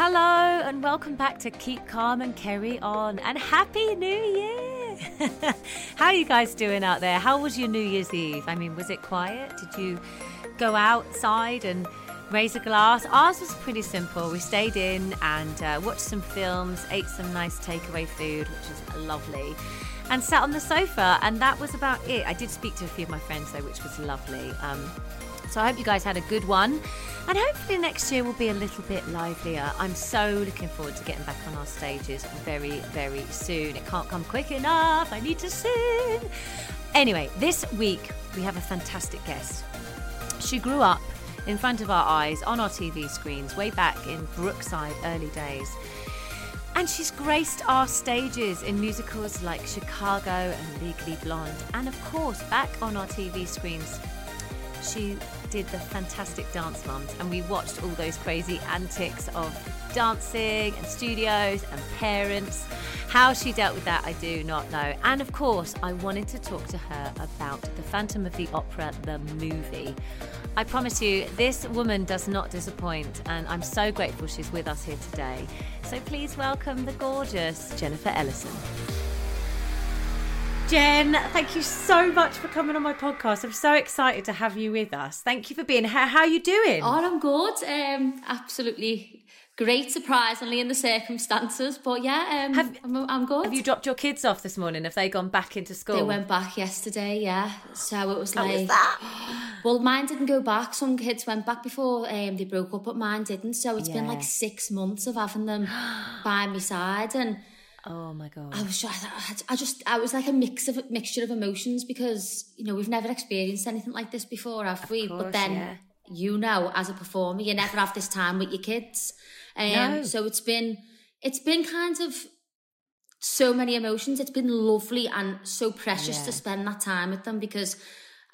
Hello and welcome back to Keep Calm and Carry On and Happy New Year! How are you guys doing out there? How was your New Year's Eve? I mean, was it quiet? Did you go outside and raise a glass? Ours was pretty simple. We stayed in and uh, watched some films, ate some nice takeaway food, which was lovely, and sat on the sofa, and that was about it. I did speak to a few of my friends though, which was lovely. Um, so I hope you guys had a good one. And hopefully next year will be a little bit livelier. I'm so looking forward to getting back on our stages very, very soon. It can't come quick enough. I need to sing. Anyway, this week we have a fantastic guest. She grew up in front of our eyes on our TV screens way back in Brookside early days. And she's graced our stages in musicals like Chicago and Legally Blonde. And of course, back on our TV screens, she did the fantastic Dance Moms, and we watched all those crazy antics of dancing and studios and parents. How she dealt with that, I do not know. And of course, I wanted to talk to her about The Phantom of the Opera, the movie. I promise you, this woman does not disappoint, and I'm so grateful she's with us here today. So please welcome the gorgeous Jennifer Ellison. Jen, thank you so much for coming on my podcast. I'm so excited to have you with us. Thank you for being here. How are you doing? Oh, I'm good. Um, absolutely great, surprisingly, in the circumstances. But yeah, um, have, I'm, I'm, good. Have you dropped your kids off this morning? Have they gone back into school? They went back yesterday, yeah. So it was How like. Was that? Well, mine didn't go back. Some kids went back before um, they broke up, but mine didn't. So it's yeah. been like six months of having them by my side. And Oh my god! I was just, I just, I was like a mix of mixture of emotions because you know we've never experienced anything like this before, have of we? Course, but then yeah. you know, as a performer, you never have this time with your kids. Um, no. So it's been, it's been kind of so many emotions. It's been lovely and so precious Yeah. to spend that time with them because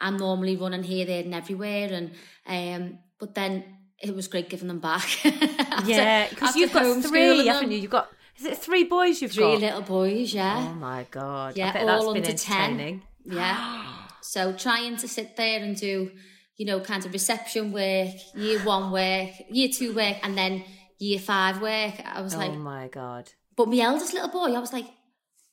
I'm normally running here, there, and everywhere, and um, but then it was great giving them back. After- yeah, because you've got three, haven't you? You've got is it three boys you've Three got? little boys, yeah. Oh my god! Yeah, all that's under been 10. Yeah. so trying to sit there and do, you know, kind of reception work, year one work, year two work, and then year five work. I was Oh like, oh my god! but my eldest little boy, I was like,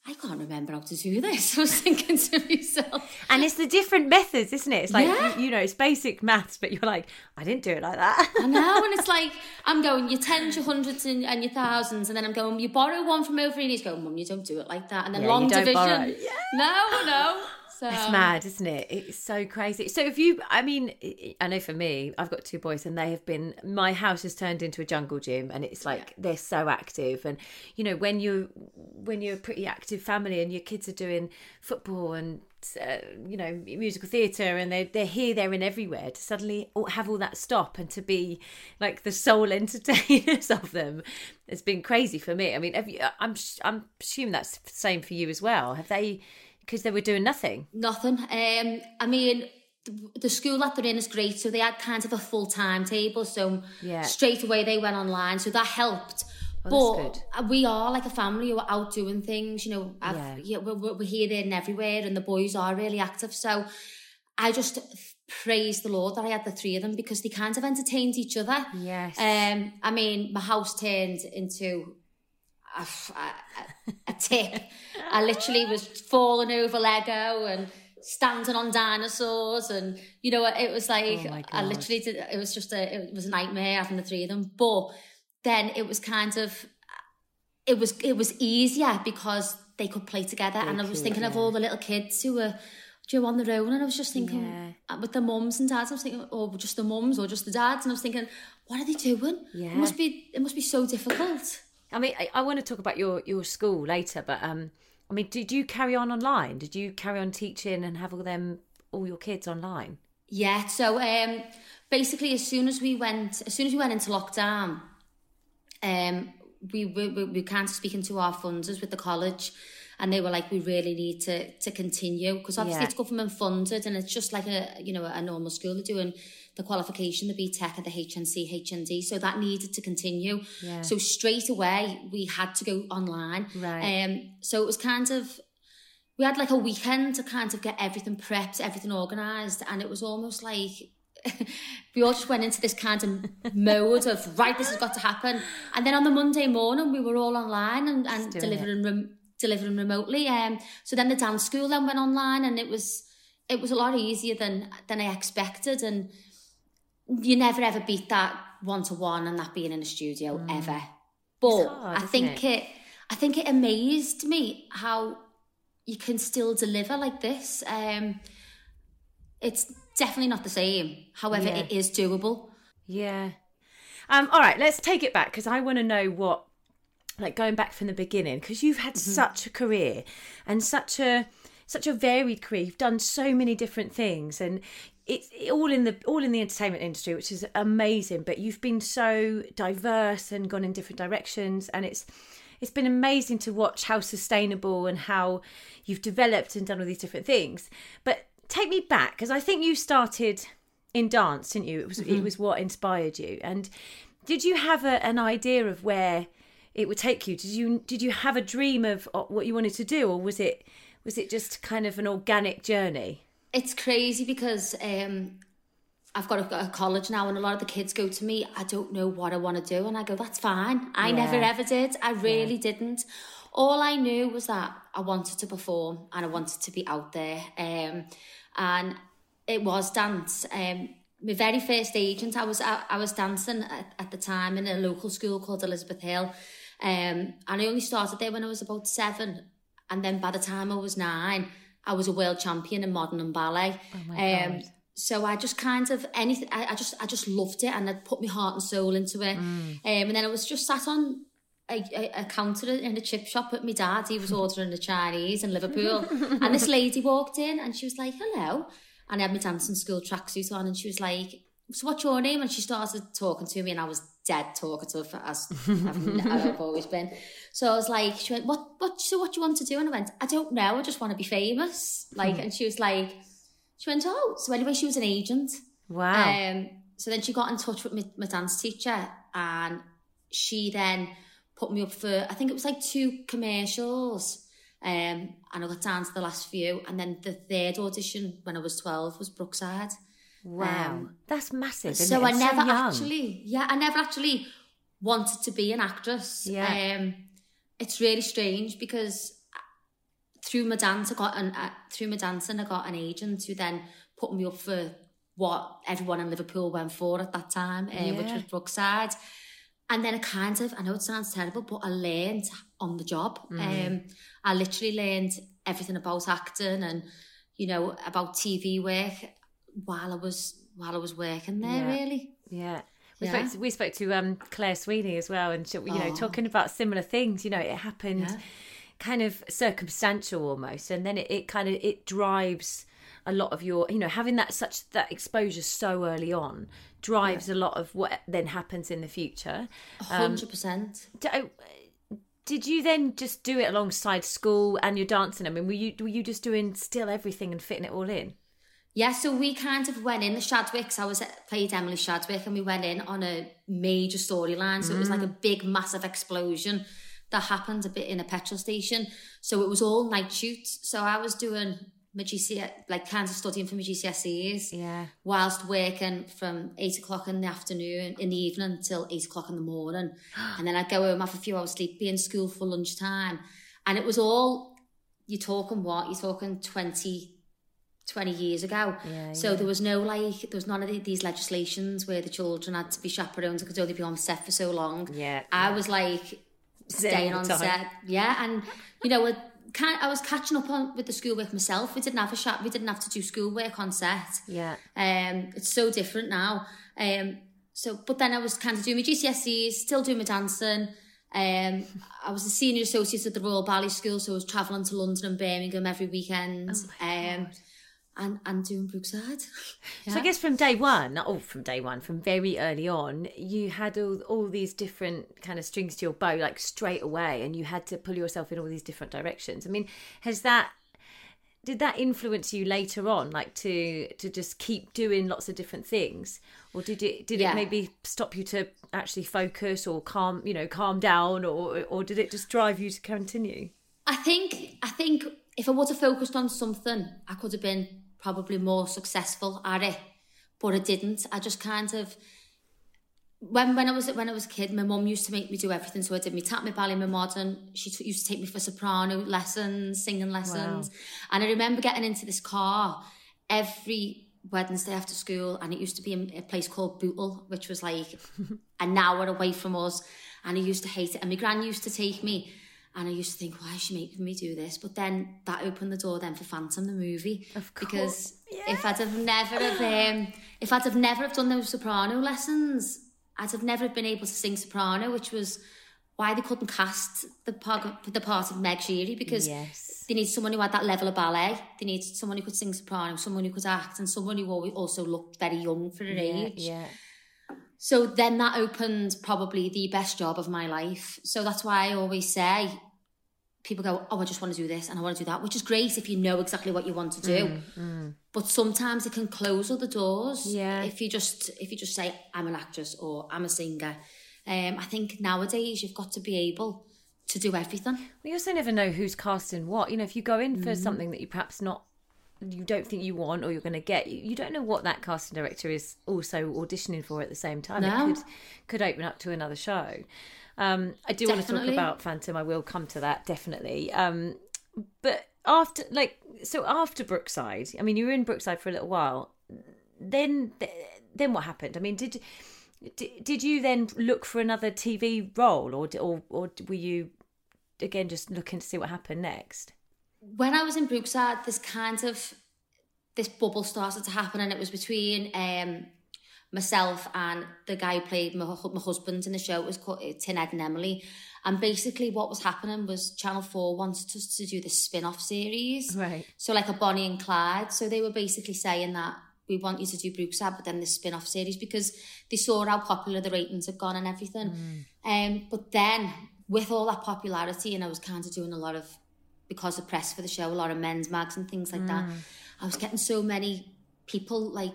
I can't remember how to do this. I was thinking to myself. And it's the different methods, isn't it? It's like Yeah. you, you know, it's basic maths, but you're like, I didn't do it like that. I know, and it's like I'm going your tens, your hundreds, and, and your thousands, and then I'm going. You borrow one from over, and he's going, Mum, you don't do it like that. And then Yeah, long division. borrow. Yeah. No, no. So It's mad, isn't it? It's so crazy. So if you, I mean, I know for me, I've got two boys, and they have been. My house has turned into a jungle gym, and it's like they're so active. And you know, when you when you're a pretty active family, and your kids are doing football and uh, you know musical theatre, and they they're here, there, and everywhere, to suddenly have all that stop and to be like the sole entertainers of them, it's been crazy for me. I mean, have you, I'm I'm assuming that's the same for you as well. Have they? Because they were doing nothing. Nothing. Um, I mean, the, the school that they're in is great, so they had kind of a full timetable. So Yeah. straight away they went online, so that helped. Well, that's but we are like a family who are out doing things. You know, I've, Yeah. yeah, we're, we're here, there, and everywhere, and the boys are really active. So I just praise the Lord that I had the three of them because they kind of entertained each other. Yes. Um, I mean, my house turned into a, a, a tip. I literally was falling over Lego and standing on dinosaurs, and you know, it was like Oh I literally did. It was just a, it was a nightmare having the three of them. But then it was kind of, it was it was easier because they could play together, They and I was thinking of all the little kids who were. you on their own, and I was just thinking Yeah. uh, with the mums and dads. I was thinking, or just the mums, or just the dads, and I was thinking, what are they doing? Yeah. it must be, it must be so difficult. I mean, I, I want to talk about your your school later, but um, I mean, did you carry on online? Did you carry on teaching and have all them all your kids online? Yeah. So um, basically, as soon as we went, as soon as we went into lockdown, um, we we, we, we kind of speaking to our funders with the college, and they were like, we really need to to continue because obviously Yeah. it's government funded, and it's just like a you know a normal school They're doing the qualification, the BTEC and the HNC, HND, so that needed to continue. Yeah. So straight away we had to go online. Right. Um, so it was kind of we had like a weekend to kind of get everything prepped, everything organised, and it was almost like we all just went into this kind of mode of right, this has got to happen. And then on the Monday morning, we were all online and, and delivering rem- delivering remotely. Um, so then the dance school then went online, and it was it was a lot easier than than I expected. And you never ever beat that one to one and that being in a studio mm. ever. But hard, I think it? it I think it amazed me how you can still deliver like this. Um, it's definitely not the same. However, yeah. it is doable. Yeah. Um, all right, let's take it back because I want to know what, like going back from the beginning, because you've had mm-hmm. such a career and such a such a varied career. You've done so many different things, and it's all in the all in the entertainment industry, which is amazing. But you've been so diverse and gone in different directions, and it's it's been amazing to watch how sustainable and how you've developed and done all these different things. But take me back because I think you started in dance, didn't you? It was mm-hmm. it was what inspired you. And did you have a, an idea of where it would take you? Did you did you have a dream of what you wanted to do, or was it was it just kind of an organic journey? It's crazy because um, I've got a, a, college now, and a lot of the kids go to me. I don't know what I want to do, and I go, "That's fine. I yeah. never ever did. I really yeah. didn't." All I knew was that I wanted to perform and I wanted to be out there. Um, and it was dance. Um, my very first agent, I was I, I was dancing at, at, the time in a local school called Elizabeth Hill, um, and I only started there when I was about seven, and then by the time I was nine, I was a world champion in modern and ballet. Oh um, so I just kind of anything. I, I, just I just loved it, and I put my heart and soul into it. Mm. Um, and then I was just sat on a, a, a, counter in a chip shop with my dad. He was ordering the Chinese in Liverpool. and this lady walked in and she was like, hello. And I had my dancing school tracksuit on and she was like, so what's your name? And she started talking to me and I was dead talkative as I've, I've always been. So I was like, she went, what, what, so what do you want to do? And I went, I don't know. I just want to be famous. Like, and she was like, she went, oh, so anyway, she was an agent. Wow. Um, so then she got in touch with my, my dance teacher and she then put me up for, I think it was like two commercials. Um, and I got down to the last few. And then the third audition when I was 12 was Brookside. Wow. Um, That's massive. so I never so actually, yeah, I never actually wanted to be an actress. Yeah. Um, it's really strange because through my dance, I got an, uh, through my dancing, I got an agent who then put me up for what everyone in Liverpool went for at that time, uh, yeah. which was Brookside. And then I kind of, I know it sounds terrible, but I learned on the job. Mm. Um, I literally learned everything about acting and, you know, about TV work while I was while I was working there. Yeah. Really, yeah. We, yeah. spoke to, we spoke to um, Claire Sweeney as well, and she, you know, oh. talking about similar things. You know, it happened yeah. kind of circumstantial almost, and then it, it kind of it drives a lot of your, you know, having that such that exposure so early on drives yeah. a lot of what then happens in the future. hundred um, percent. Did you then just do it alongside school and your dancing? I mean, were you were you just doing still everything and fitting it all in? Yeah, so we kind of went in the Shadwicks. I was at played Emily Shadwick, and we went in on a major storyline. So mm. it was like a mm. big, massive explosion that happened a bit in a petrol station. So it was all night shoots. So I was doing my GCSE, like kind of studying for my GCSEs. Yeah. Whilst working from eight o'clock in the afternoon, in the evening until eight o'clock in the morning. and then I'd go home, have a few hours sleep, be in school for lunchtime. And it was all, you're talking what? You're talking 20, 20 years ago. Yeah, so yeah. there was no like, there was none of these legislations where the children had to be chaperoned and could only be on set for so long. Yeah. I yeah. was like, staying on set. Yeah. And, you know, I was catching up on with the schoolwork myself. We didn't have a shot. We didn't have to do schoolwork on set. Yeah. Um, it's so different now. Um, so, but then I was kind of doing my GCSEs, still doing my dancing. Um, I was a senior associate at the Royal Ballet School, so I was travelling to London and Birmingham every weekend. Oh um, God and and doing Brookside. yeah. So I guess from day one, oh, from day one, from very early on, you had all all these different kind of strings to your bow, like straight away, and you had to pull yourself in all these different directions. I mean, has that did that influence you later on, like to to just keep doing lots of different things, or did it did yeah. it maybe stop you to actually focus or calm, you know, calm down, or or did it just drive you to continue? I think I think if I would have focused on something, I could have been probably more successful at it. but I didn't. I just kind of when when I was when I was a kid, my mum used to make me do everything. So I did my tap, my ballet, my modern. She t- used to take me for soprano lessons, singing lessons, wow. and I remember getting into this car every Wednesday after school, and it used to be in a place called Bootle, which was like an hour away from us, and I used to hate it. And my gran used to take me, and I used to think, why is she making me do this? But then that opened the door then for Phantom the movie, Of because yes. if I'd have never have um, if I'd have never have done those soprano lessons I'd have never been able to sing soprano, which was why they couldn't cast the part of, the part of Meg Giry because yes. they need someone who had that level of ballet. They need someone who could sing soprano, someone who could act, and someone who also looked very young for her yeah, age. Yeah. So then that opened probably the best job of my life. So that's why I always say people go, Oh, I just want to do this and I want to do that, which is great if you know exactly what you want to do. Mm, mm. But sometimes it can close other doors. Yeah. If you just if you just say, I'm an actress or I'm a singer. Um, I think nowadays you've got to be able to do everything. We also never know who's casting what. You know, if you go in for mm. something that you perhaps not you don't think you want or you're going to get you don't know what that casting director is also auditioning for at the same time no. it could could open up to another show um, I do definitely. want to talk about Phantom. I will come to that definitely. Um, but after, like, so after Brookside, I mean, you were in Brookside for a little while. Then, then what happened? I mean, did did you then look for another TV role, or or or were you again just looking to see what happened next? When I was in Brookside, this kind of this bubble started to happen, and it was between um, myself and the guy who played my, my husband in the show It was called uh, Tinhead and Emily. And basically, what was happening was Channel 4 wanted us to do this spin off series. Right. So, like a Bonnie and Clyde. So, they were basically saying that we want you to do Brookside, but then this spin off series because they saw how popular the ratings had gone and everything. Mm. Um, but then, with all that popularity, and I was kind of doing a lot of, because of press for the show, a lot of men's mags and things like mm. that, I was getting so many people like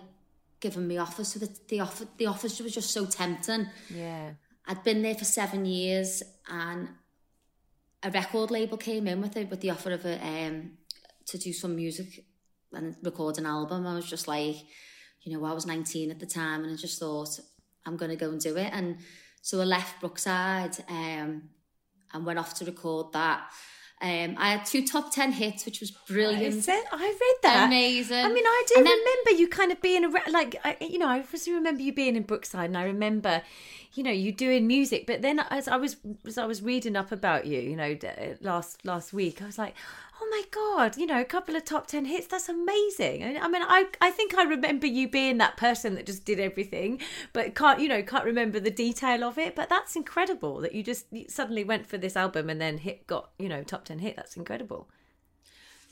giving me offers. So the, the offer the offers was just so tempting. Yeah. I'd been there for seven years and a record label came in with it with the offer of a um to do some music and record an album. I was just like, you know, I was 19 at the time and I just thought I'm gonna go and do it. And so I left Brookside um and went off to record that. Um, I had two top ten hits, which was brilliant. I, I read that. Amazing. I mean, I do then, remember you kind of being a like, I, you know, I obviously remember you being in Brookside, and I remember, you know, you doing music. But then as I was as I was reading up about you, you know, last last week, I was like, oh my god you know a couple of top 10 hits that's amazing. I mean i i think i remember you being that person that just did everything but can't you know can't remember the detail of it. But that's incredible that you just suddenly went for this album and then hit got you know top 10 hit. That's incredible.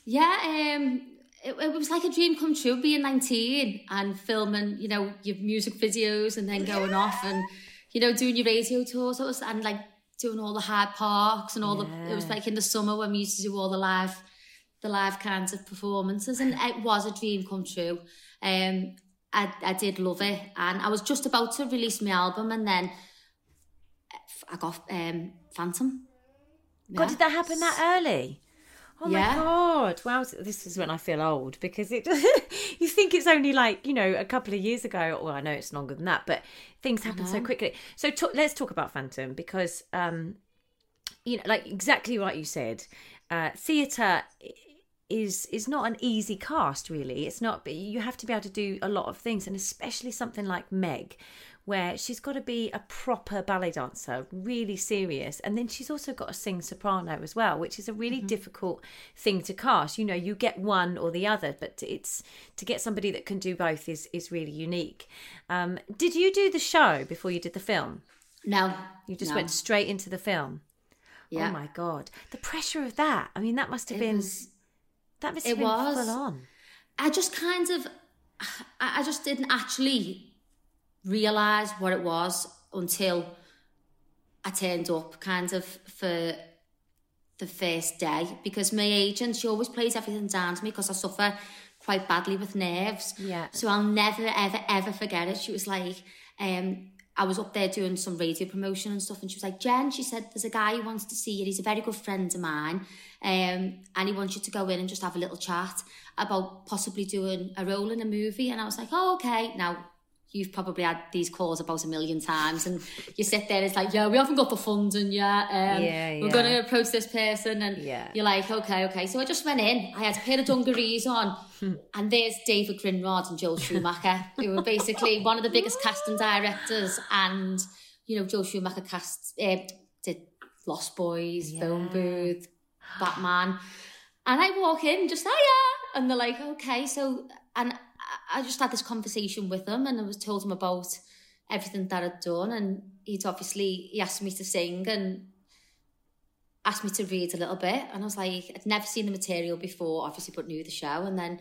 Yeah um it, it was like a dream come true being 19 and filming you know your music videos and then going off and you know doing your radio tours. Was and like doing all the Hyde Parks and all yeah. the it was like in the summer when we used to do all the live the live kinds of performances and it was a dream come true um I, I did love it and I was just about to release my album and then I got um Phantom yeah. God did that happen that early Oh yeah. my god! Wow, this is when I feel old because it. you think it's only like you know a couple of years ago. Well, I know it's longer than that, but things happen so quickly. So t- let's talk about Phantom because, um, you know, like exactly what you said, uh, theatre is is not an easy cast really. It's not. You have to be able to do a lot of things, and especially something like Meg, where she's got to be a proper ballet dancer, really serious. And then she's also got to sing soprano as well, which is a really mm-hmm. difficult thing to cast. You know, you get one or the other, but it's to get somebody that can do both is is really unique. Um, did you do the show before you did the film? No. You just no. went straight into the film. Yeah. Oh my god. The pressure of that. I mean, that must have it been was, that must have it been was. full on. I just kind of I just didn't actually realise what it was until I turned up kind of for the first day because my agent, she always plays everything down to me because I suffer quite badly with nerves. Yeah. So I'll never, ever, ever forget it. She was like, um, I was up there doing some radio promotion and stuff, and she was like, Jen, she said, there's a guy who wants to see you. He's a very good friend of mine, um, and he wants you to go in and just have a little chat about possibly doing a role in a movie. And I was like, oh, okay. Now, you've probably had these calls about a million times and you sit there it's like yeah we haven't got the funding yet um, Yeah, we're going to approach this person and Yeah. you're like okay okay. So I just went in I had a pair of dungarees on and there's David Grindrod and Joel Schumacher who were basically one of the biggest casting directors and you know Joel Schumacher cast uh, did Lost Boys Phone Booth Batman and I walk in just hiya and they're like okay so and I- just had this conversation with him and I was told him about everything that I'd done and he'd obviously he asked me to sing and asked me to read a little bit and I was like I'd never seen the material before obviously but knew the show and then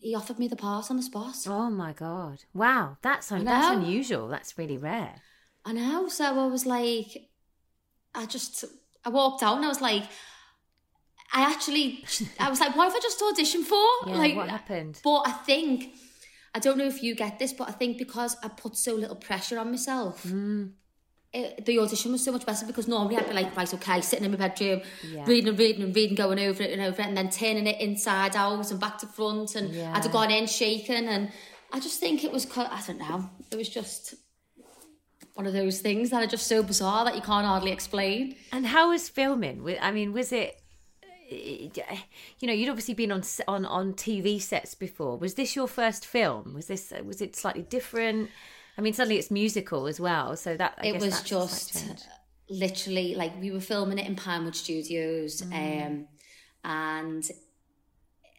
he offered me the part on the spot Oh my god! Wow, that's un- that's unusual. That's really rare. I know so I was like I just I walked out and I was like I actually I was like what have I just auditioned for Yeah, like what happened? But I think, I don't know if you get this, but I think because I put so little pressure on myself, Mm. it, the audition was so much better because normally I'd be like, right, okay, sitting in my bedroom, Yeah. reading and reading and reading, going over it and over it, and then turning it inside out and back to front, and Yeah. I'd have gone in shaking, and I just think it was, I don't know, it was just one of those things that are just so bizarre that you can't hardly explain. And how was filming? I mean, was it? You know, you'd obviously been on on on TV sets before. Was this your first film? Was this was it slightly different? I mean, suddenly it's musical as well, so that I it was that's a slight just literally like we were filming it in Pinewood Studios, Mm. um, and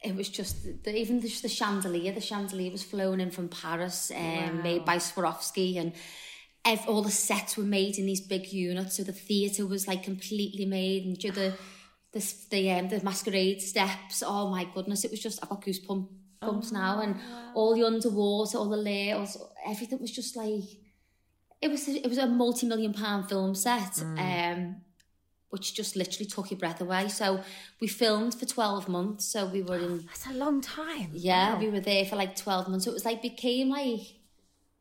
it was just the, even the, the chandelier. The chandelier was flown in from Paris, um, made by Swarovski, and ev- all the sets were made in these big units. So the theatre was like completely made, and the the the um, the masquerade steps. Oh my goodness, it was just I got goosebumps bumps now, and all the underwater, all the layers, everything was just like it was it was a multi-million pound film set um which just literally took your breath away so we filmed for 12 months so we were in That's a long time. yeah Wow. we were there for like 12 months so it was like became like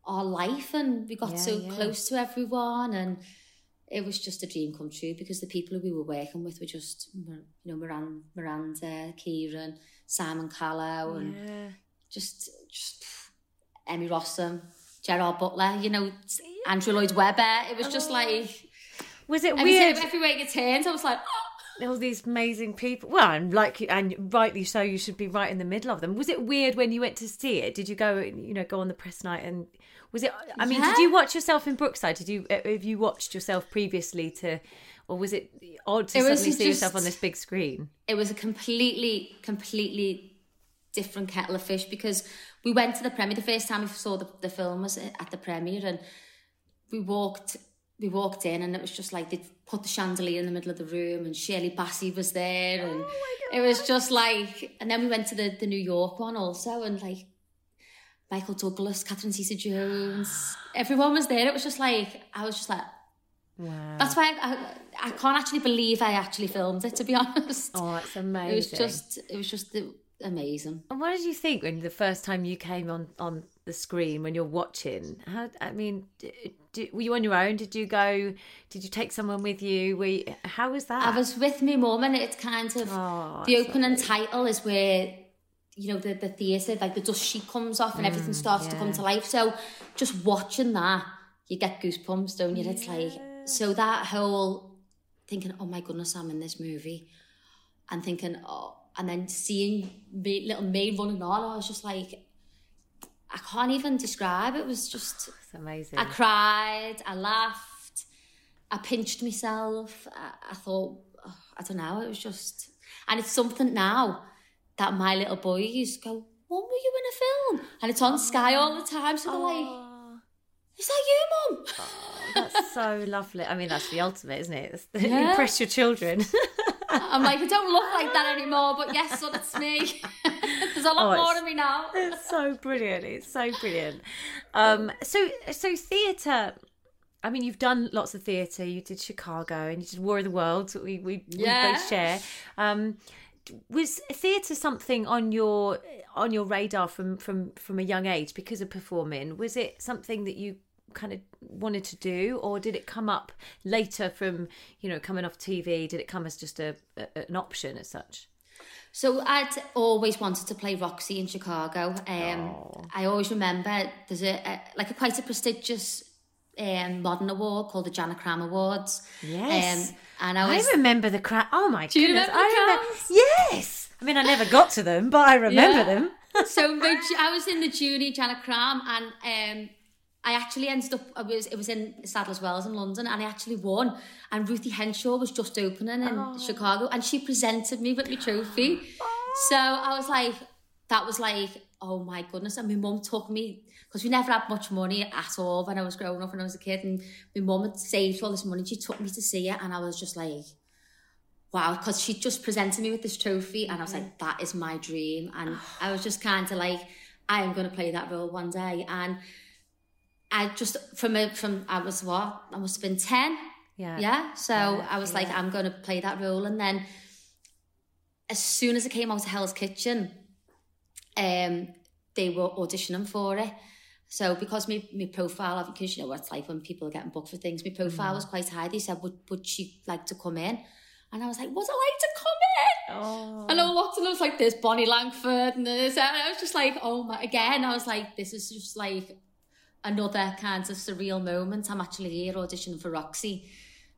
our life and we got Yeah, so yeah. close to everyone and it was just a dream come true because the people who we were working with were just you know Miranda, Miranda Kieran Simon Callow and Yeah. just just Emmy Rossum, Gerard Butler, you know, Andrew Lloyd Webber. It was just oh. like Was it weird? every, Oh. everywhere you turned, I was like, oh. All these amazing people. Well, and like, and rightly so, you should be right in the middle of them. Was it weird when you went to see it? Did you go, you know, go on the press night and was it? I mean, did you watch yourself in Brookside? Did you uh, have you watched yourself previously to, or was it odd to It suddenly see yourself on this big screen? it was a completely, completely different kettle of fish because we went to the premiere. The first time we saw the, the film was at the premiere, and we walked. We walked in, and it was just like they put the chandelier in the middle of the room, and Shirley Bassey was there, and oh it was just like. And then we went to the the New York one also, and like Michael Douglas, Catherine Zeta-Jones, everyone was there. It was just like I was just like. Wow. That's why I, I, I can't actually believe I actually filmed it. To be honest, oh, that's amazing. it was just it was just amazing. And what did you think when the first time you came on on the screen when you're watching? How I mean, d d were you on your own? Did you go? Did you take someone with you? We how was that? I was with my mum, and it's kind of Oh, the opening title is where you know the the theatre like the dust sheet comes off and everything mm, starts to come to life. So just watching that, you get goosebumps, don't you? It's like so that whole thinking, oh my goodness, I'm in this movie, and thinking, oh, and then seeing me, little me running on, I was just like. I can't even describe. It was just It's amazing. I cried, I laughed, I pinched myself. I, I thought, oh, I don't know, it was just, and it's something now that my little boy used to go, When were you in a film? And it's on Sky all the time, so they're like, Oh, Is that you, mum? that's so lovely. I mean, that's the ultimate, isn't it? Yeah. Impress your children. I'm like, I don't look like that anymore, but yes, son, it's me. There's a lot Oh, more of me now. it's so brilliant. It's so brilliant. Um, so so theatre. I mean, you've done lots of theatre. You did Chicago and you did War of the Worlds. We we, Yeah. we both share. Um, was theatre something on your on your radar from from from a young age because of performing? Was it something that you kind of wanted to do, or did it come up later from you know coming off TV? Did it come as just a, a an option as such? So I'd always wanted to play Roxy in Chicago. Um, I always remember there's a, a like a quite a prestigious um, modern award called the Jana Cram Awards. Yes. Um, and I was I remember the crowd. Oh my you goodness! I remember. Yes. I mean, I never got to them, but I remember Yeah. them. so I was in the junior Jana Cram and um, I actually ended up, I was, it was in Sadler's Wells in London and I actually won. And Ruthie Henshall was just opening in oh. Chicago and she presented me with my trophy. So I was like, that was like, oh my goodness. And my mum took me, because we never had much money at all when I was growing up when I was a kid. And my mum had saved all this money. She took me to see it and I was just like, wow, because she just presented me with this trophy, and I was like, that is my dream. And I was just kind of like, I am going to play that role one day. And I just, from a, from, I was what? I must have been 10. Yeah. Yeah. So I was like, I'm going to play that role. And then as soon as I came out of Hell's Kitchen, um, they were auditioning for it. So because my, my profile, because you know what it's like when people are getting booked for things, my profile was quite high. They said, would, would she like to come in? And I was like, would I like to come in? Oh. And I looked and I was like, there's Bonnie Langford and this. And I was just like, oh my, again, I was like, this is just like another kind of surreal moment. I'm actually here auditioning for Roxy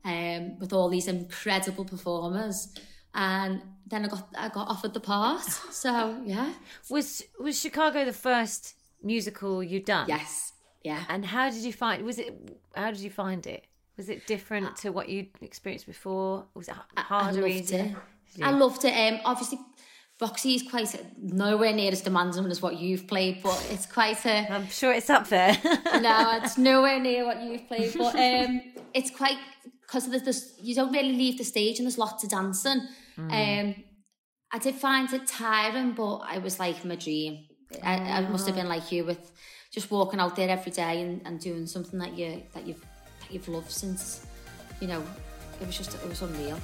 um, with all these incredible performers. And then I got I got offered the part. So yeah. Was was Chicago the first musical you'd done? Yes. Yeah. And how did you find? Was it? How did you find it? Was it different to what you'd experienced before? Was it harder? I harder? loved easier? it. Did I loved it. Um, obviously, Roxy is quite nowhere near as demanding as what you've played, but it's quite a I'm sure it's up there. no, it's nowhere near what you've played, but um, it's quite because there's you don't really leave the stage and there's lots of dancing. Um, I did find it tiring, but I was like my dream. I, I must have been like you with just walking out there every day and, and doing something that you that you've that you've loved since you know it was just it was unreal.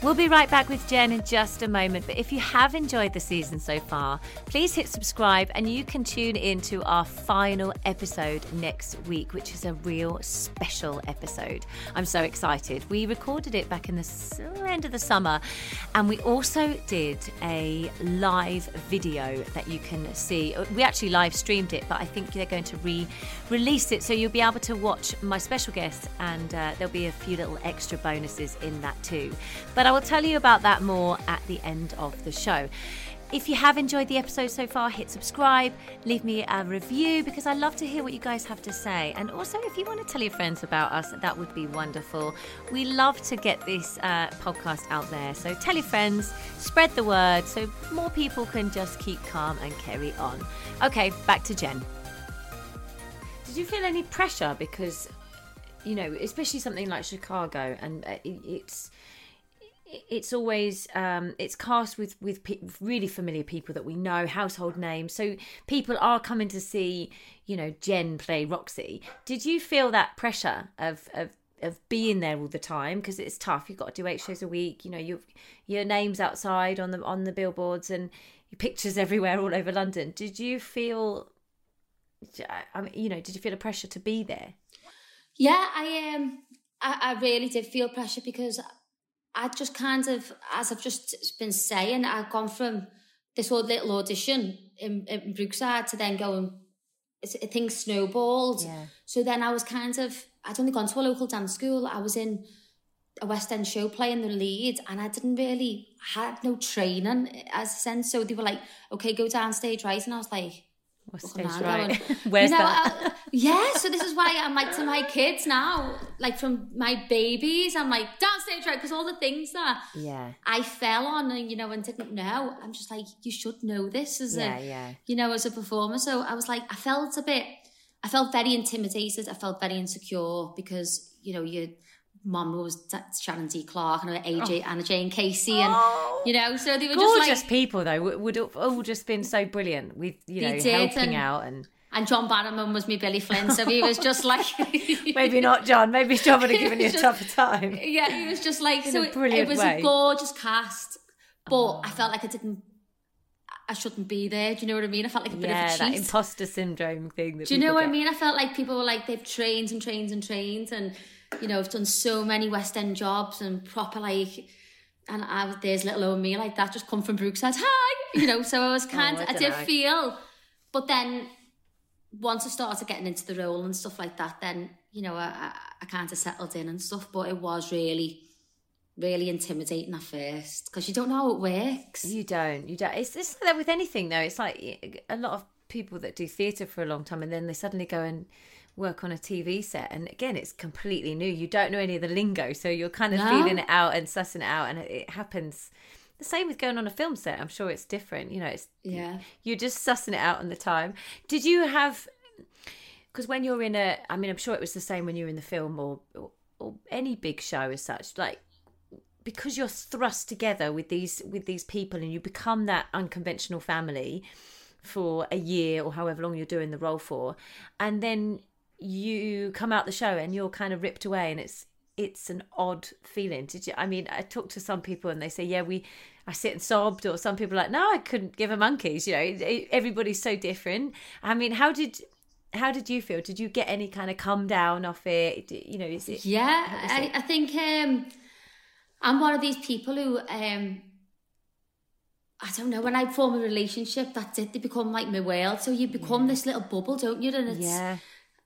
We'll be right back with Jen in just a moment. But if you have enjoyed the season so far, please hit subscribe and you can tune in to our final episode next week, which is a real special episode. I'm so excited. We recorded it back in the end of the summer and we also did a live video that you can see. We actually live streamed it, but I think they're going to re release it so you'll be able to watch my special guest and uh, there'll be a few little extra bonuses in that too. But I will tell you about that more at the end of the show. If you have enjoyed the episode so far, hit subscribe, leave me a review because I love to hear what you guys have to say. And also, if you want to tell your friends about us, that would be wonderful. We love to get this uh, podcast out there. So tell your friends, spread the word so more people can just keep calm and carry on. Okay, back to Jen. Did you feel any pressure because, you know, especially something like Chicago, and uh, it's it's always um, it's cast with with pe- really familiar people that we know, household names. So people are coming to see, you know, Jen play Roxy. Did you feel that pressure of of of being there all the time because it's tough. You've got to do eight shows a week. You know, your your name's outside on the on the billboards and pictures everywhere all over London. Did you feel? I mean, you know, did you feel a pressure to be there? Yeah, I um, I, I really did feel pressure because I just kind of, as I've just been saying, I've gone from this old little audition in, in Brookside to then going, things snowballed. Yeah. So then I was kind of, I'd only gone to a local dance school. I was in a West End show playing the lead and I didn't really, had no training as a sense. So they were like, okay, go downstage right. And I was like, What's Fucking stage hell, right? Where's you know, that? I- uh, yeah, so this is why I'm like to my kids now, like from my babies, I'm like, don't stage right, because all the things that yeah, I fell on and, you know, and didn't know, I'm just like, you should know this as yeah, a, yeah. you know, as a performer. So I was like, I felt a bit, I felt very intimidated. I felt very insecure because, you know, your mum was Sharon D. Clarke and AJ, oh. Anna Jane Casey, and, Oh. you know, so they were Gorgeous just like, people though would, have all just been so brilliant with you know helping and- out and and John Barrowman was me Billy Flynn, so he was just like, maybe not John maybe John would have given you a tougher time yeah, he was just like In so. It, brilliant it was way. a gorgeous cast, but I oh. felt like I didn't. I shouldn't be there. Do you know what I mean? I felt like a bit yeah, of a that cheat. imposter syndrome thing. That Do you know what I mean? I felt like people were like they've trained and trained and trained, and you know, I've done so many West End jobs and proper like, and I was there's little old me like that, just come from Brookside, hi, you know. So I was oh, kind, Oh, I I, did feel, but then once I started getting into the role and stuff like that, then you know, I I, I kind of settled in and stuff. But it was really, really intimidating at first because you don't know how it works. You don't. You don't. It's it's like that with anything though. It's like a lot of people that do theatre for a long time and then they suddenly go and work on a TV set and again it's completely new. You don't know any of the lingo, so you're kind of No. feeling it out and sussing it out and it, happens. The same with going on a film set. I'm sure it's different. You know, it's Yeah. you're just sussing it out on the time. Did you have? Because when you're in a, I mean, I'm sure it was the same when you were in the film or, or or any big show as such. Like because you're thrust together with these with these people and you become that unconventional family for a year or however long you're doing the role for, and then you come out the show and you're kind of ripped away and it's it's an odd feeling. Did you? I mean, I talk to some people and they say, "Yeah, we." I sit and sobbed, or some people are like, "No, I couldn't give a monkeys." You know, everybody's so different. I mean, how did how did you feel? Did you get any kind of come down off it? You know, is it? Yeah, was I, it? I think um, I'm one of these people who um, I don't know. When I form a relationship, that's it. They become like my world. So you become this little bubble, don't you? And it's Yeah,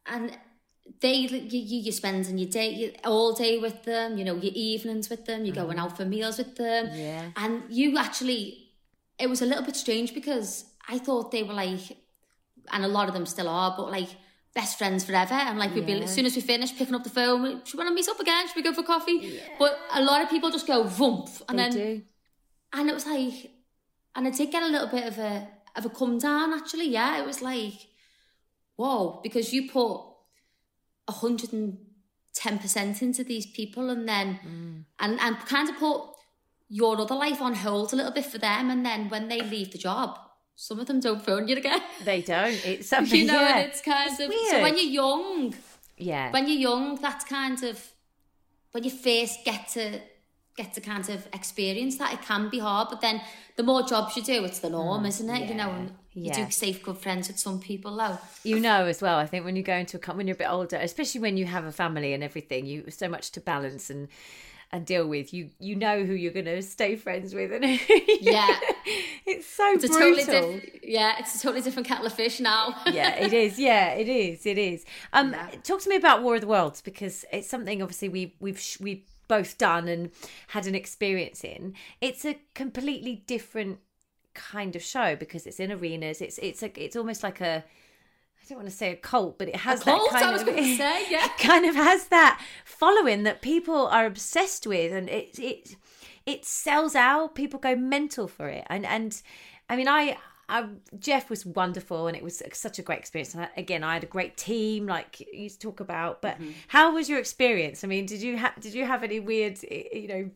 and they you you you spending your day you, all day with them. You know your evenings with them. You're going mm-hmm. out for meals with them. yeah, And you actually, it was a little bit strange because I thought they were like, and a lot of them still are, but like best friends forever. And like we'd be Yeah. as soon as we finish picking up the phone, should we want to meet up again? Should we go for coffee? But a lot of people just go vump, and they then do. and it was like, and I did get a little bit of a of a come down actually. Yeah, it was like, whoa, because you put a hundred and ten percent into these people, and then Mm. and and kind of put your other life on hold a little bit for them, and then when they leave the job, some of them don't phone you again. They don't. It's something. you know, yeah. and it's kind It's of weird. so when you're young, yeah. when you're young, that's kind of when you first get to get to kind of experience that. It can be hard, but then the more jobs you do, it's the norm, isn't it? You know, Mm, yeah, you do safe good friends with some people, though. you know as well. I think when you go into a when you're a bit older, especially when you have a family and everything, you so much to balance and and deal with. You you know who you're going to stay friends with, and Yeah. it's so It's a brutal. totally different, yeah, it's a totally different kettle of fish now. yeah, it is. Yeah, it is. It is. Um, Yeah. talk to me about War of the Worlds because it's something obviously we we've sh- we've both done and had an experience in. It's a completely different kind of show because it's in arenas. It's it's a it's almost like a I don't want to say a cult, but it has cult, that kind of say, yeah. it kind of has that following that people are obsessed with, and it it it sells out. People go mental for it, and and I mean, I. I, Jeff was wonderful, and it was such a great experience. And I, again, I had a great team, like you talk about. But Mm-hmm. how was your experience? I mean, did you have did you have any weird, you know,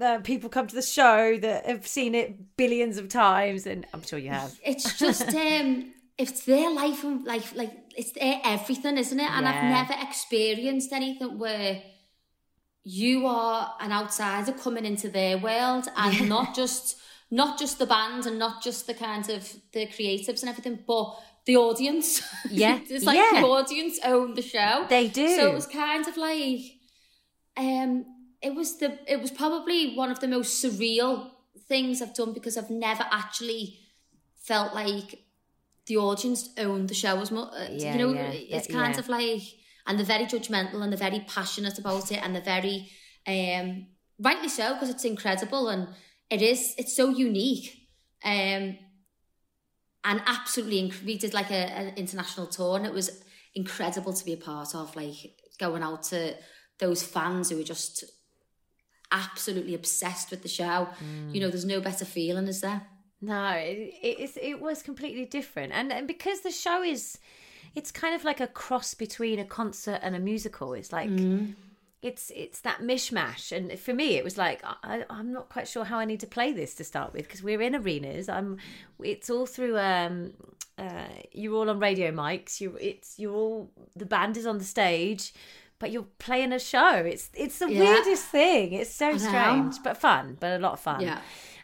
uh, people come to the show that have seen it billions of times? And I'm sure you have. It's just um it's their life and like like it's their everything, isn't it? And I've never experienced anything where you are an outsider coming into their world and not just not just the band and not just the kind of the creatives and everything, but the audience. Yeah. it's like Yeah. the audience own the show. They do. So it was kind of like um it was the it was probably one of the most surreal things I've done because I've never actually felt like the audience owned the show as much. Yeah, you know, yeah, it's kind yeah. of like, and they're very judgmental and they're very passionate about it and they're very, um, rightly so because it's incredible and it is, it's so unique. Um, and absolutely, inc- we did like a, an international tour and it was incredible to be a part of, like going out to those fans who were just absolutely obsessed with the show. Mm. You know, there's no better feeling, is there? No, it, it, it was completely different, and, and because the show is, it's kind of like a cross between a concert and a musical. It's like it's it's that mishmash, and for me, it was like I, I'm not quite sure how I need to play this to start with because we're in arenas. I'm, it's all through. Um, uh, you're all on radio mics. You, it's you're all the band is on the stage. But you're playing a show. It's it's the Yeah. weirdest thing. It's so strange, but fun, but a lot of fun. Yeah.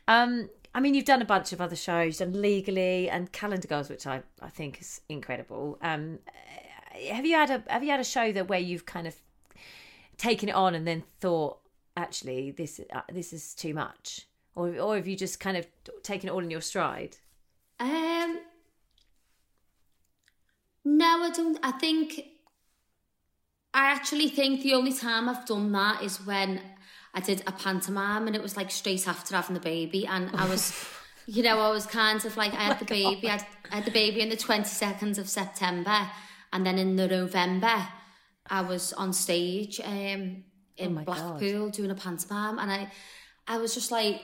Um, I mean, you've done a bunch of other shows, done Legally and Calendar Girls, which I, I think is incredible. Um, have you had a Have you had a show that where you've kind of taken it on and then thought, actually, this uh, this is too much, or or have you just kind of taken it all in your stride? Um, no, I don't. I think I actually think the only time I've done that is when I did a pantomime and it was like straight after having the baby and I was you know I was kind of like I had oh the baby I had, I had the baby in the 22nd of September and then in the November I was on stage um, in oh Blackpool God. doing a pantomime and I I was just like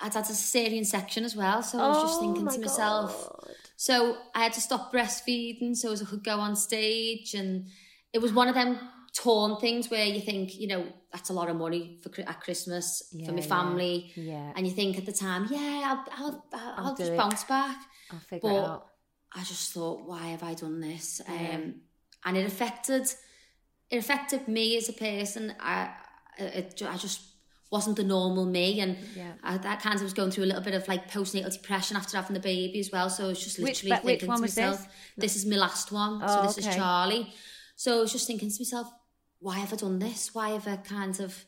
I'd had a cesarean section as well so I was just oh thinking to myself God. so I had to stop breastfeeding so as I could go on stage and it was one of them torn things where you think, you know, that's a lot of money for at Christmas yeah, for my family. Yeah, yeah, And you think at the time, yeah, I'll, I'll, I'll, I'll just it. bounce back. I'll figure but it out. I just thought, why have I done this? Yeah. Um, and it affected, it affected me as a person. I, it, I just wasn't the normal me, and yeah. I, that kind of was going through a little bit of like postnatal depression after having the baby as well. So I was just literally which, thinking which to myself, this? this? is my last one. Oh, so this okay. is Charlie. So I was just thinking to myself, why have I done this? Why have I kind of,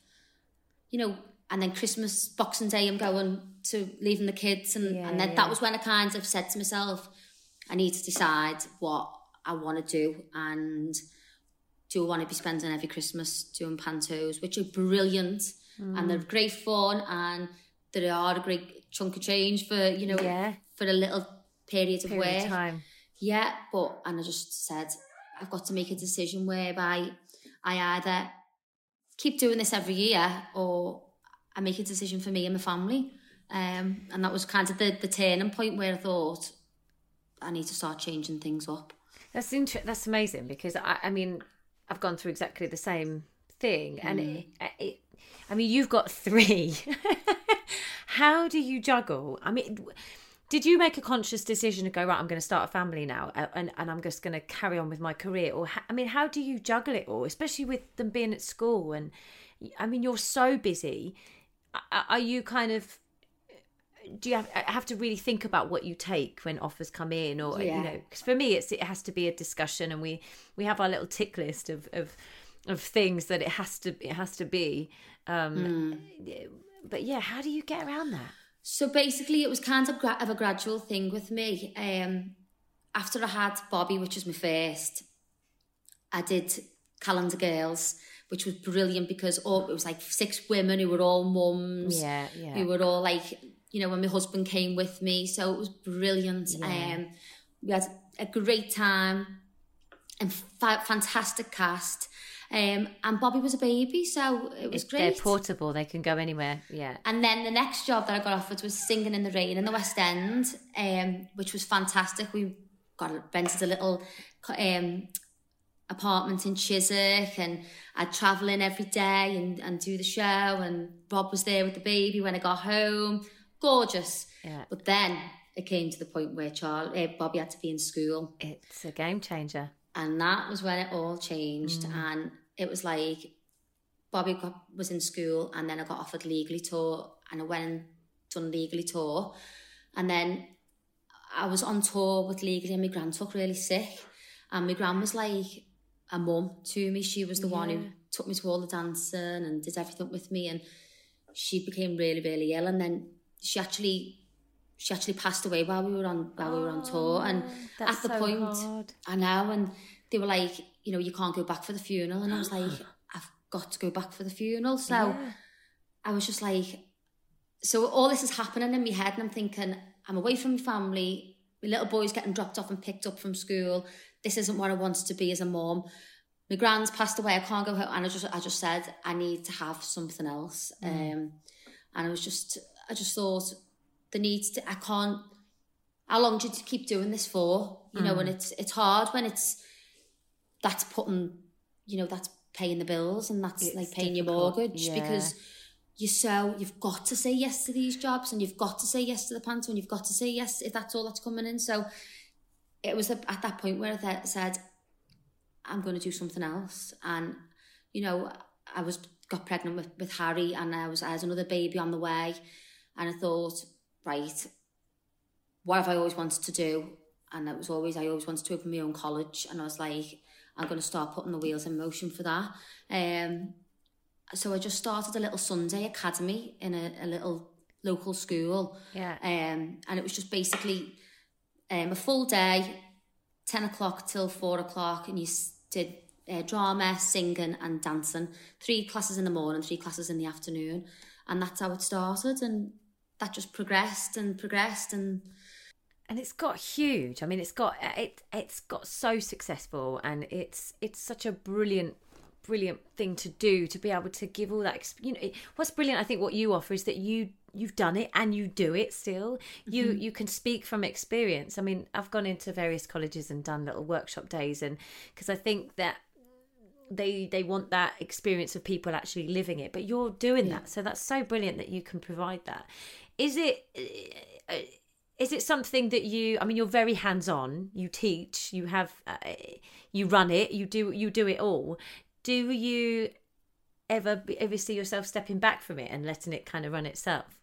you know, and then Christmas, Boxing Day, I'm going to leaving the kids. And, yeah, and then yeah. that was when I kind of said to myself, I need to decide what I want to do. And do I want to be spending every Christmas doing pantos, which are brilliant mm. and they're great fun and they are a great chunk of change for, you know, yeah. for a little period of work. Of time. Yeah, but, and I just said, I've got to make a decision whereby I either keep doing this every year or I make a decision for me and my family. Um, and that was kind of the, the turning point where I thought I need to start changing things up. That's inter- That's amazing because I, I mean, I've gone through exactly the same thing, and mm. it, it, I mean, you've got three. How do you juggle? I mean, did you make a conscious decision to go right i'm going to start a family now and, and i'm just going to carry on with my career or i mean how do you juggle it all especially with them being at school and i mean you're so busy are you kind of do you have, have to really think about what you take when offers come in or yeah. you know because for me it's it has to be a discussion and we we have our little tick list of of of things that it has to it has to be um mm. but yeah how do you get around that so basically, it was kind of, gra- of a gradual thing with me. Um, after I had Bobby, which was my first, I did Calendar Girls, which was brilliant because all, it was like six women who were all mums. Yeah, yeah. Who were all like, you know, when my husband came with me. So it was brilliant. Yeah. Um, we had a great time and fa- fantastic cast. Um, and Bobby was a baby, so it was great. They're portable; they can go anywhere. Yeah. And then the next job that I got offered was singing in the rain in the West End, um, which was fantastic. We got rented a little um, apartment in Chiswick, and I'd travel in every day and, and do the show. And Rob was there with the baby when I got home. Gorgeous. Yeah. But then it came to the point where Charlie, uh, Bobby had to be in school. It's a game changer. And that was when it all changed. Mm. And it was like Bobby got, was in school and then I got offered legally tour and I went and done legally tour. And then I was on tour with legally and my grand took really sick. And my gran was like a mum to me. She was the yeah. one who took me to all the dancing and did everything with me. And she became really, really ill. And then she actually she actually passed away while we were on while oh, we were on tour. And oh, at the so point hard. I know and they were like, you know, you can't go back for the funeral. And I was like, I've got to go back for the funeral. So yeah. I was just like, so all this is happening in my head, and I'm thinking, I'm away from my family. My little boy's getting dropped off and picked up from school. This isn't what I wanted to be as a mom. My grand's passed away. I can't go home. And I just, I just said, I need to have something else. Mm. Um, and I was just, I just thought, the need to, I can't, how long do you keep doing this for? You mm. know, and it's, it's hard when it's, that's putting, you know, that's paying the bills and that's it's like paying difficult. your mortgage yeah. because you're so you've got to say yes to these jobs and you've got to say yes to the panto and you've got to say yes if that's all that's coming in. So it was at that point where I said, I'm going to do something else. And, you know, I was got pregnant with, with Harry and I was I had another baby on the way and I thought right, what have I always wanted to do? And it was always, I always wanted to open my own college. And I was like, I'm going to start putting the wheels in motion for that. Um, so I just started a little Sunday academy in a, a little local school. Yeah. Um, and it was just basically um, a full day, 10 o'clock till 4 o'clock, and you did uh, drama, singing, and dancing. Three classes in the morning, three classes in the afternoon. And that's how it started. And that just progressed and progressed. And and it's got huge. I mean, it's got it. It's got so successful, and it's it's such a brilliant brilliant thing to do to be able to give all that you know what's brilliant i think what you offer is that you you've done it and you do it still you mm-hmm. you can speak from experience i mean i've gone into various colleges and done little workshop days and because i think that they they want that experience of people actually living it but you're doing yeah. that so that's so brilliant that you can provide that is it uh, is it something that you i mean you're very hands on you teach you have uh, you run it you do you do it all do you ever ever see yourself stepping back from it and letting it kind of run itself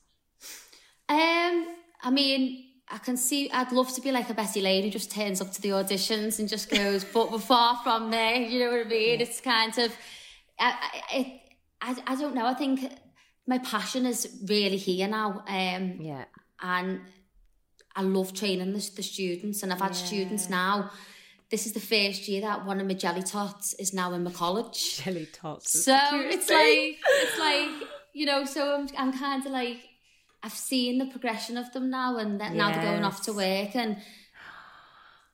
um i mean I can see. I'd love to be like a Betty Laine who just turns up to the auditions and just goes, but we're far from there. You know what I mean? Yeah. It's kind of, I, I, I, I don't know. I think my passion is really here now. Um, yeah. And I love training the, the students, and I've had yeah. students now. This is the first year that one of my jelly tots is now in my college. Jelly tots. So it's thing. like it's like you know. So I'm I'm kind of like I've seen the progression of them now, and yes. now they're going off to work, and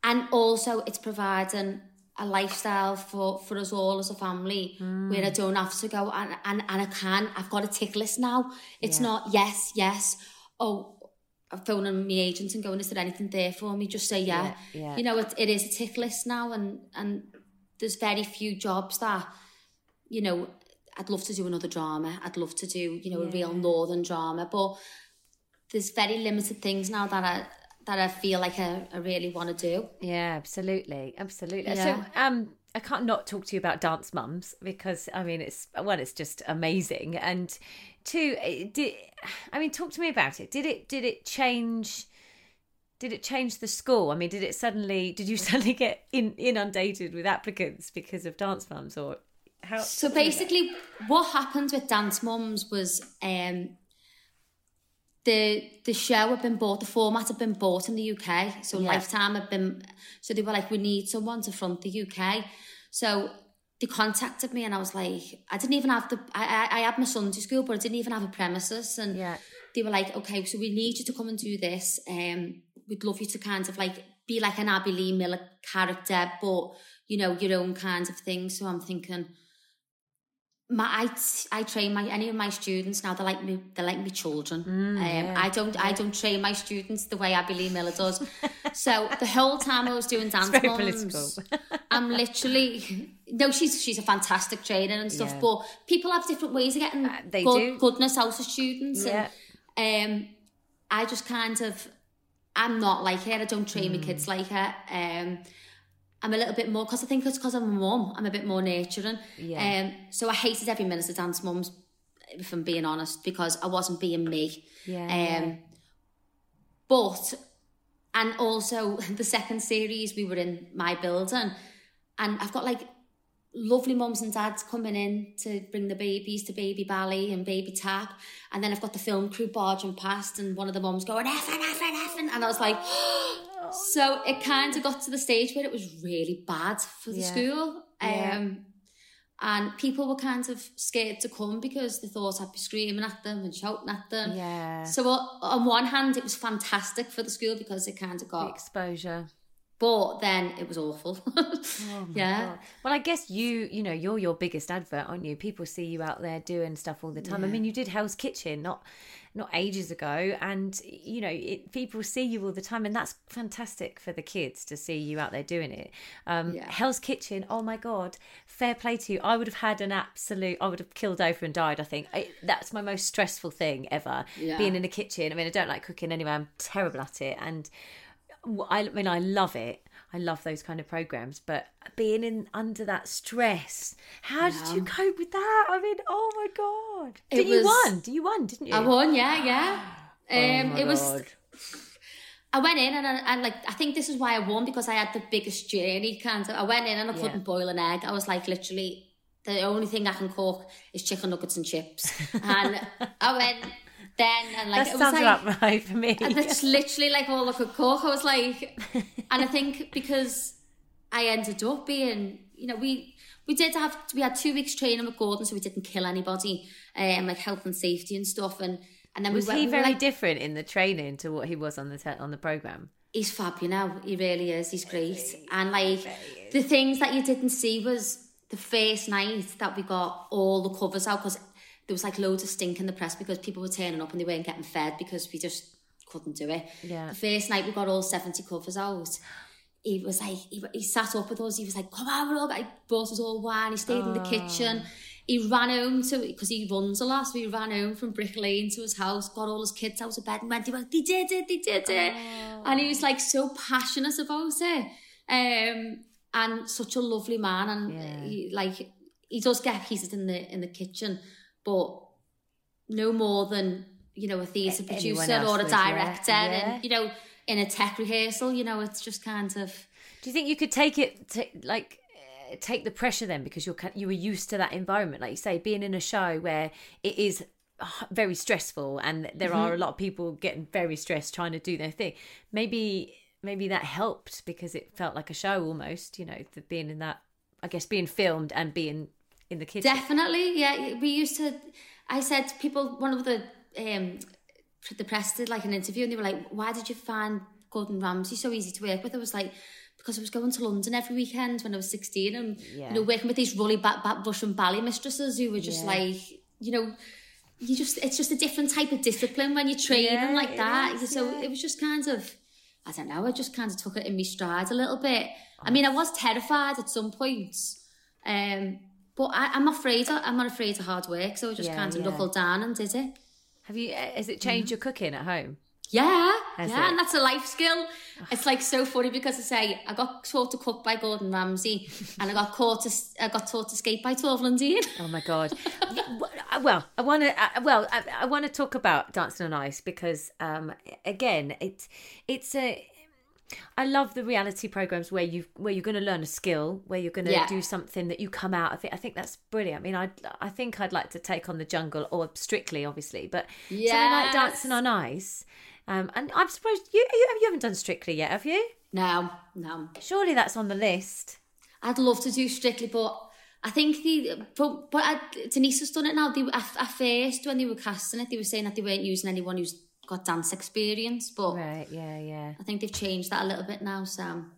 and also it's providing a lifestyle for for us all as a family mm. where I don't have to go and and and I can. I've got a tick list now. It's yeah. not yes, yes. Oh, phoning my agent and going, is there anything there for me? Just say yeah. yeah, yeah. You know, it, it is a tick list now and, and there's very few jobs that, you know, I'd love to do another drama. I'd love to do, you know, yeah. a real northern drama. But there's very limited things now that I that I feel like I, I really want to do. Yeah, absolutely. Absolutely. Yeah. So um I can't not talk to you about Dance Mums because I mean it's well, it's just amazing, and two, did I mean talk to me about it? Did it did it change? Did it change the school? I mean, did it suddenly? Did you suddenly get in, inundated with applicants because of Dance Mums, or how? So basically, what happened with Dance Mums was um, the the show had been bought, the format had been bought in the UK. So yeah. Lifetime had been, so they were like, we need someone to front the UK. So they contacted me and I was like, I didn't even have the, I, I, I had my Sunday school, but I didn't even have a premises. And yeah. they were like, okay, so we need you to come and do this. Um, we'd love you to kind of like be like an Abby Lee Miller character, but you know, your own kinds of thing. So I'm thinking, my I, I train my any of my students now they're like me they're like me children mm, um, yeah, I don't yeah. I don't train my students the way Abby Lee Miller does so the whole time I was doing dance moms I'm literally no she's she's a fantastic trainer and stuff yeah. but people have different ways of getting uh, they good, do. goodness out of students yeah. and um I just kind of I'm not like her I don't train mm. my kids like her um I'm a little bit more because I think it's because I'm a mum. I'm a bit more nurturing. Yeah. Um, so I hated every minute of dance mums, if I'm being honest, because I wasn't being me. Yeah. Um, but and also the second series we were in my building, and I've got like lovely mums and dads coming in to bring the babies to baby ballet and baby tap. And then I've got the film crew barging past and one of the mums going, effing, effing, effing. And I was like, so it kind of got to the stage where it was really bad for the yeah. school. Yeah. Um, and people were kind of scared to come because they thought I'd be screaming at them and shouting at them. Yeah. So on one hand, it was fantastic for the school because it kind of got the exposure. But then it was awful. oh yeah. God. Well, I guess you, you know, you're your biggest advert, aren't you? People see you out there doing stuff all the time. Yeah. I mean, you did Hell's Kitchen, not not ages ago and you know it, people see you all the time and that's fantastic for the kids to see you out there doing it um, yeah. hell's kitchen oh my god fair play to you i would have had an absolute i would have killed over and died i think I, that's my most stressful thing ever yeah. being in a kitchen i mean i don't like cooking anyway i'm terrible at it and I mean, I love it. I love those kind of programs, but being in under that stress, how yeah. did you cope with that? I mean, oh my god! Did you won? Did you won? Didn't you? I won. Yeah, yeah. Um, oh my it was. God. I went in and I, and like I think this is why I won because I had the biggest journey. Kind of. I went in and I Yeah. couldn't boil an egg. I was like literally the only thing I can cook is chicken nuggets and chips. And I went then and like that it was sounds like about right for me. and that's literally like all I could cook. I was like, and I think because I ended up being, you know, we we did have we had two weeks training with Gordon, so we didn't kill anybody, um, like health and safety and stuff, and and then was we went. he we very like, different in the training to what he was on the te- on the program? he's fab, you know, he really is. He's great, and like the things that you didn't see was the first night that we got all the covers out because there was like loads of stink in the press because people were turning up and they weren't getting fed because we just couldn't do it. Yeah. The first night we got all 70 covers out. He was like, he, he sat up with us. He was like, come on, we're all, he brought us all wine. He stayed in the kitchen. He ran home to, because he runs a lot, so he ran home from Brick Lane to his house, got all his kids out of bed and went, he went, they did it, they did it. And he was like so passionate about it. Um, and such a lovely man. And Yeah. he, like, he does get heated in the, in the kitchen, but no more than, you know, a theatre producer or a would, yeah, director. yeah. And, you know, in a tech rehearsal, you know, it's just kind of, Do you think you could take it, ta like, uh, take the pressure then because you're you were used to that environment, like you say, being in a show where it is very stressful and there Mm-hmm. are a lot of people getting very stressed trying to do their thing. Maybe maybe that helped because it felt like a show almost. You know, the, being in that, I guess, being filmed and being in the kitchen. Definitely, yeah. We used to. I said to people. One of the um, the press did like an interview, and they were like, "Why did you find Gordon Ramsay so easy to work with?" I was like, "Because I was going to London every weekend when I was sixteen, and Yeah. you know, working with these really back, back Russian ballet mistresses who were just Yeah. like, you know." You just, it's just a different type of discipline when you're training Yeah, like that. is, so it was just kind of, I don't know, I just kind of took it in my stride a little bit. I mean, I was terrified at some points, um, but I, I'm afraid. I'm not afraid of hard work, so I just Yeah, kind of yeah. knuckled down and did it. Have you? uh, Has it changed your cooking at home? Yeah, Has yeah, it? and that's a life skill. It's like so funny because I say I got taught to cook by Gordon Ramsay, and I got caught to I got taught to skate by Torvill and Dean. Oh my god! Well, I want to. Well, I, I want to talk about Dancing on Ice because, um, again, it's it's a. I love the reality programs where you where you're going to learn a skill, where you're going to Yeah. do something that you come out of it. I think that's brilliant. I mean, I I think I'd like to take on the jungle or strictly, obviously, but something like Dancing on Ice. Um, and I'm surprised you you, you haven't done strictly yet, have you? No, no, Surely that's on the list. I'd love to do Strictly, but I think the but but I, Denise has done it now. They, at, at first, when they were casting it, they were saying that they weren't using anyone who's got dance experience, but Right? Yeah, yeah. I think they've changed that a little bit now. Sam.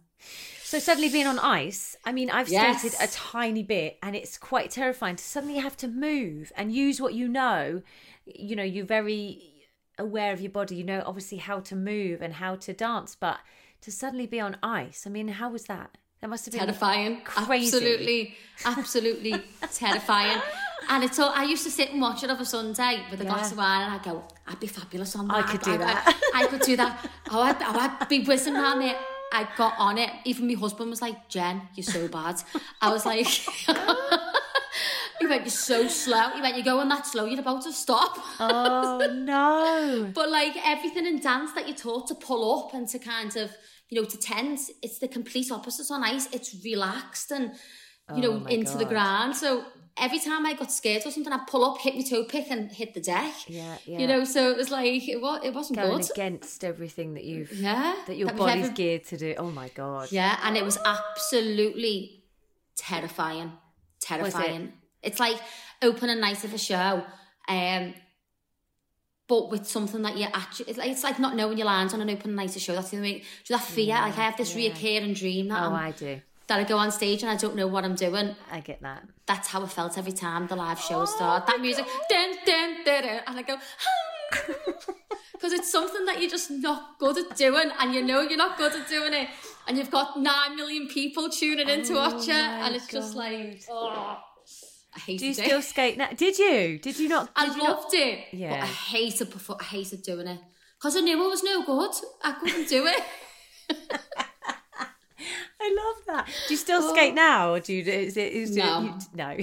So suddenly being on ice, I mean, I've Yes. skated a tiny bit, and it's quite terrifying to suddenly have to move and use what you know. You know, you're very aware of your body. You know, obviously how to move and how to dance, but to suddenly be on ice, I mean, how was that? That must have been terrifying. crazy. Absolutely, absolutely terrifying. And it's all, I used to sit and watch it of a Sunday with a Yeah. glass of wine and I'd go, I'd be fabulous on that. I could do I, that. I, I could do that. Oh, I'd, oh, I'd be whizzing around it. I got on it. Even my husband was like, Jen, you're so bad. I was like, he went, you're so slow. He went, you're going that slow, you're about to stop. Oh no! But like everything in dance that you're taught to pull up and to kind of, you know, to tense, it's the complete opposite on ice. It's relaxed and, you oh know, Oh my into the ground. So every time I got scared or something, I'd pull up, hit my toe pick and hit the deck. Yeah, yeah. You know, so it was like, it, was, it wasn't going good. against everything that you've Yeah. that your we've body's ever- geared to do. Oh my god! Yeah, and it was absolutely terrifying. Terrifying. It's like open opening night of a show, um, but with something that you actually, it's like, it's like not knowing your lines on an open night of a show. That's the way, that fear. like I have this yeah. reoccurring dream that, Oh, I'm, I do. That I go on stage and I don't know what I'm doing. I get that. That's how it felt every time the live show Oh started. That music, dun, dun, dun, dun, and I go, because it's something that you're just not good at doing, and you know you're not good at doing it, and you've got nine million people tuning in to oh watch it, and it's just like, oh, I hated Do you it. still skate now? Did you? Did you not? I Did you not? loved it, but Yeah. I hated perfor- I hated doing it because I knew I was no good. I couldn't do it. I love that. Do you still skate now, or do you? Is it? Is No. It, you, no.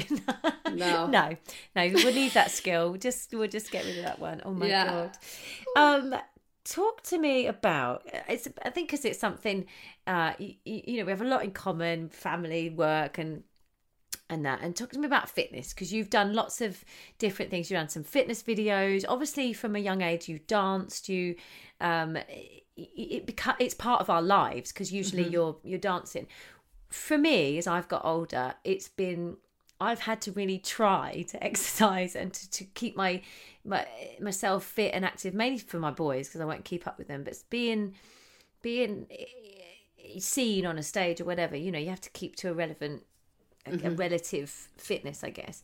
No. no, no. We'll leave that skill. We'll just we'll just get rid of that one. Oh my Yeah. god. Um, talk to me about it's. I think because it's something. Uh, you, you know, we have a lot in common: family, work, and and that. And talk to me about fitness because you've done lots of different things. You've done some fitness videos. Obviously, from a young age, you danced. You, um, it, it beca- it's part of our lives because usually you're you're dancing. For me, as I've got older, it's been I've had to really try to exercise and to, to keep my, my myself fit and active, mainly for my boys because I won't keep up with them. But it's being being eh, seen on a stage or whatever, you know, you have to keep to a relevant, a, a relative fitness, I guess.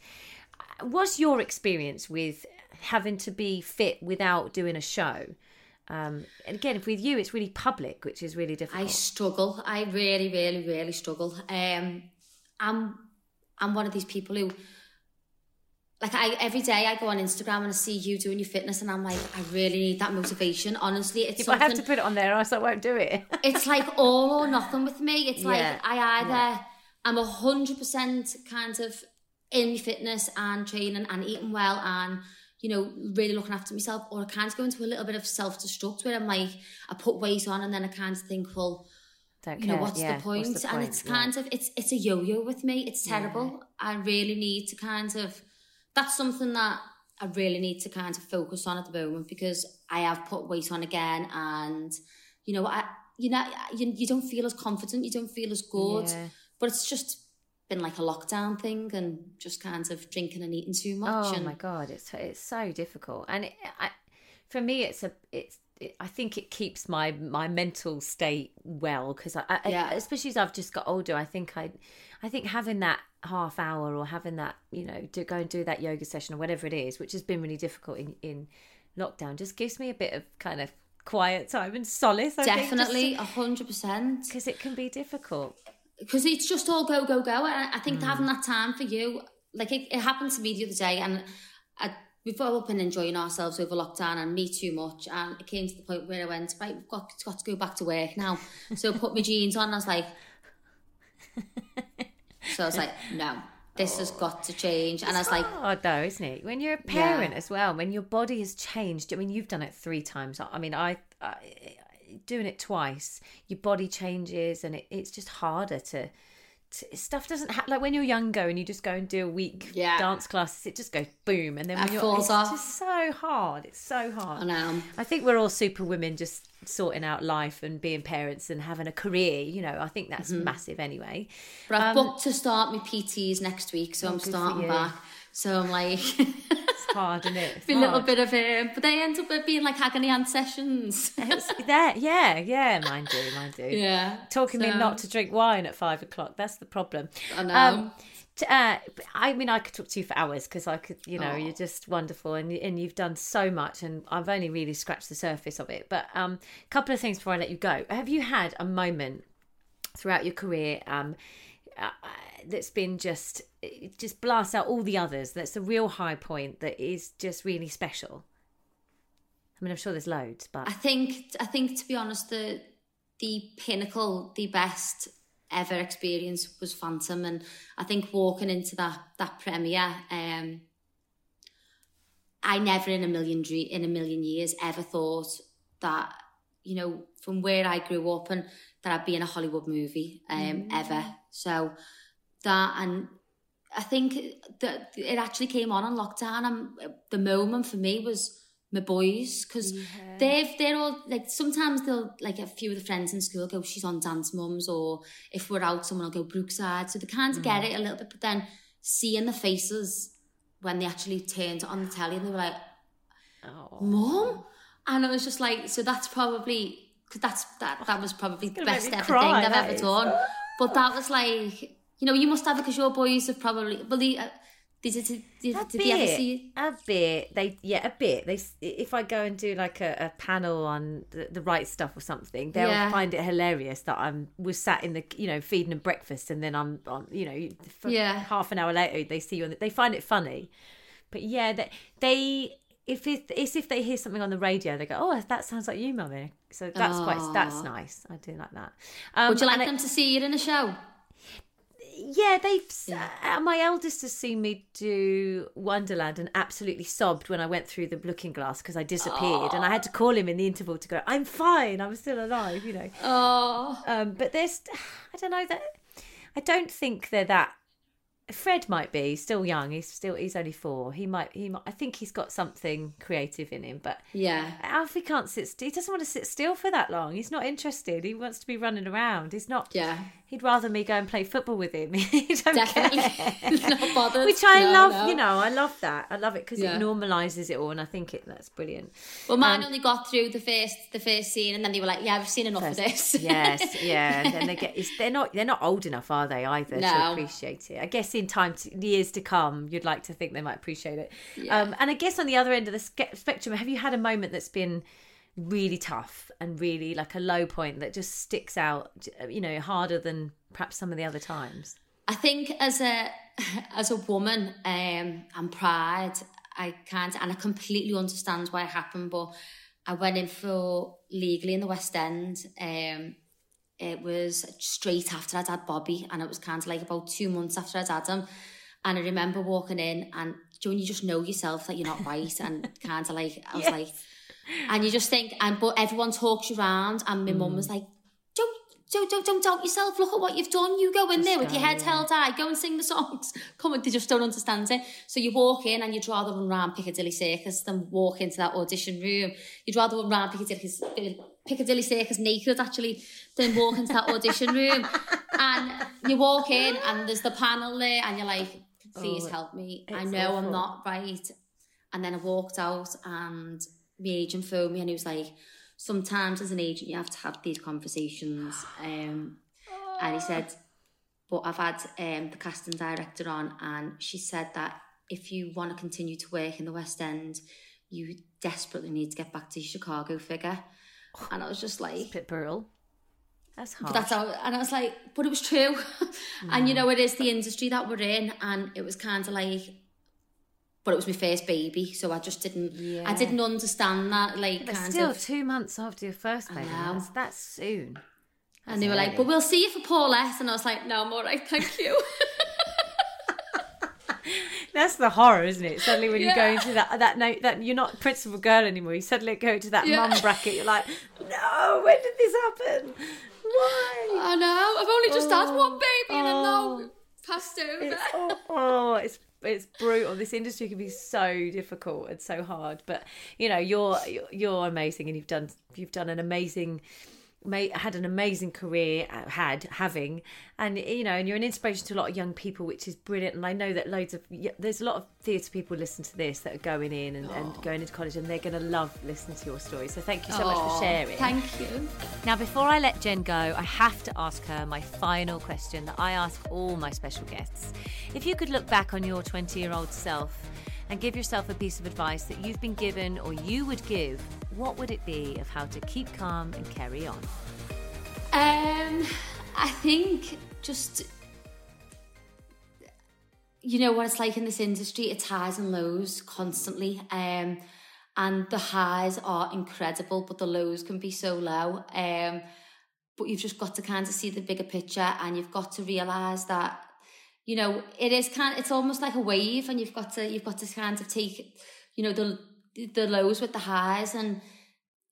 What's your experience with having to be fit without doing a show? Um, and again, with you, it's really public, which is really difficult. I struggle. I really, really, really struggle. Um, I'm, I'm one of these people who, like, I every day I go on Instagram and I see you doing your fitness, and I'm like, I really need that motivation. Honestly, it's if I have to put it on there, or else I won't do it. it's like all or nothing with me. It's like Yeah. I either I'm a hundred percent kind of in fitness and training and eating well and you know really looking after myself, or I kind of go into a little bit of self destruct where I'm like I put weight on and then I kind of think, well, Don't you know care. what's, Yeah, the point? what's the And point? it's Yeah. kind of it's it's a yo yo with me. It's terrible. I really need to kind of that's something that I really need to kind of focus on at the moment because I have put weight on again and you know I you know you, you don't feel as confident, you don't feel as good, Yeah. but it's just been like a lockdown thing and just kind of drinking and eating too much. Oh and my god, it's it's so difficult, and it, I, for me, it's a it's. It, I think it keeps my my mental state well because I, I Yeah. especially as I've just got older. I think I, I think having that half hour or having that you know to go and do that yoga session or whatever it is, which has been really difficult in in lockdown, just gives me a bit of kind of quiet time and solace. I Definitely, a hundred percent. because it can be difficult. Because it's just all go go go and I- I Mm. think having that time for you like it, it happened to me the other day and I, we've all been enjoying ourselves over lockdown and me too much and it came to the point where I went right we've got, got to go back to work now so I put my jeans on and I was like so I was like no this has got to change and I was like hard though, isn't it? When you're a parent as well, when your body has changed. I mean, you've done it three times. I mean, I, I doing it twice. Your body changes, and it, it's just harder to. to stuff doesn't happen like when you're younger and you just go and do a week Yeah. dance classes. It just goes boom, and then It when you're falls it's off. just so hard. It's so hard. I know I think we're all super women just sorting out life and being parents and having a career. You know, I think that's Mm-hmm. massive anyway. but I've booked to start my PTs next week so I'm Um, good for starting back so I'm like It's hard, isn't it? It's a little bit of um, but they end up being like agony aunt sessions there, yeah, yeah, mine do, mine do. yeah Talking me not to drink wine at five o'clock, that's the problem. I know. Um, uh, I mean, I could talk to you for hours because I could, you know, Oh. you're just wonderful and and you've done so much, and I've only really scratched the surface of it. But um, a couple of things before I let you go. Have you had a moment throughout your career um, uh, that's been just it just blasts out all the others? That's a real high point that is just really special. I mean, I'm sure there's loads, but I think I think to be honest, the the pinnacle, the best ever experience was Phantom, and I think walking into that that premiere, um, I never in a million dre- in a million years ever thought that you know from where I grew up and that I'd be in a Hollywood movie um, ever. So that and I think that it actually came on in lockdown, and uh, the moment for me was my boys because they've they're all like sometimes they'll like a few of the friends in school go she's on dance mums or if we're out someone will go Brookside. So they kind of get it a little bit but then seeing the faces when they actually turned on the telly and they were like oh. mum? And it was just like so that's probably because that's that that was probably the best ever cry, thing I've ever is. done. but that was like you know you must have because your boys have probably well they, uh, did, did, did, did, A did they ever bit, see a bit. They yeah, a bit. They if I go and do like a, a panel on the, the right stuff or something, they'll Yeah. find it hilarious that I'm was sat in the you know feeding them breakfast and then I'm on you know for Yeah. half an hour later they see you and they find it funny, but yeah, they, they if it, it's if they hear something on the radio, they go, "Oh, that sounds like you, mummy." So that's quite that's nice. I do like that. Um, Would you like them to see you in a show? Yeah, they've. Uh, my eldest has seen me do Wonderland and absolutely sobbed when I went through the looking glass because I disappeared, and I had to call him in the interval to go. I'm fine. I'm still alive. You know. Oh, Um, but there's, I don't know that. I don't think they're that. Fred might be he's still young. He's still he's only four. He might he might. I think he's got something creative in him, but yeah. Alfie can't sit. Still. He doesn't want to sit still for that long. He's not interested. He wants to be running around. He's not. Yeah. He'd rather me go and play football with him. he don't Definitely care. not bothered. Which I No, love. no. You know, I love that. I love it because Yeah. it normalizes it all, and I think it that's brilliant. Well, mine Um, only got through the first the first scene, and then they were like, "Yeah, I've seen enough of this." yes, yeah. And then they get. It's, they're not. They're not old enough, are they? Either to appreciate it. I guess in time, to, years to come, you'd like to think they might appreciate it. Yeah. Um, and I guess on the other end of the spectrum, have you had a moment that's been really tough and really like a low point that just sticks out? You know, harder than perhaps some of the other times. I think as a as a woman, um, and pride, I can't, and I completely understand why it happened. But I went in for legally in the West End. Um, it was straight after I'd had Bobby, and it was kind of like about two months after I'd had him. And I remember walking in, and when you just know yourself that you're not right, and kind of like I was Yes. like, and you just think, and but everyone talks you around, and my mum was like, don't. Don't, don't, don't doubt yourself. Look at what you've done. You go in there with your head held high. Go and sing the songs. Come on, they just don't understand it. So you walk in and you'd rather run around Piccadilly Circus than walk into that audition room. You'd rather run around Piccadilly, uh, Piccadilly Circus naked, actually, than walk into that audition room. And you walk in and there's the panel there and you're like, please Oh, help me. I know I'm not right. And then I walked out and my agent phoned me and he was like, sometimes as an agent you have to have these conversations. Um, and he said, but I've had um, the casting director on and she said that if you want to continue to work in the West End, you desperately need to get back to your Chicago figure. And I was just like, bit brutal. That's hard. that's how, and I was like, but it was true. and you know, it is the industry that we're in, and it was kind of like, but it was my first baby, so I just didn't, Yeah. I didn't understand that, like, still, of. two months after your first baby, that's, that's soon. And they were like, but we'll see you for Paulette, and I was like, no, I'm all right, thank you. That's the horror, isn't it? Suddenly, when you go into that that note that you're not principal girl anymore, you suddenly go to that Yeah. mum bracket. You're like, no, when did this happen? Why? I know, I've only just had one baby, and I'm oh. now passed over. It's, oh, oh, it's it's brutal. This industry can be so difficult and so hard. But you know, you're you're, you're amazing, and you've done you've done an amazing. Had an amazing career uh, had having and you know and you're an inspiration to a lot of young people which is brilliant and i know that loads of there's a lot of theatre people listen to this that are going in and, and going into college and they're going to love listening to your story so thank you so much for sharing Thank you. now, before I let Jen go, I have to ask her my final question that I ask all my special guests. If you could look back on your 20 year old self and give yourself a piece of advice that you've been given or you would give, what would it be of how to keep calm and carry on? Um, I think just you know what it's like in this industry. It's highs and lows constantly. Um, and the highs are incredible, but the lows can be so low. Um, but you've just got to kind of see the bigger picture, and you've got to realize that you know it is kind. Of, It's almost like a wave, and you've got to you've got to kind of take you know the the lows with the highs, and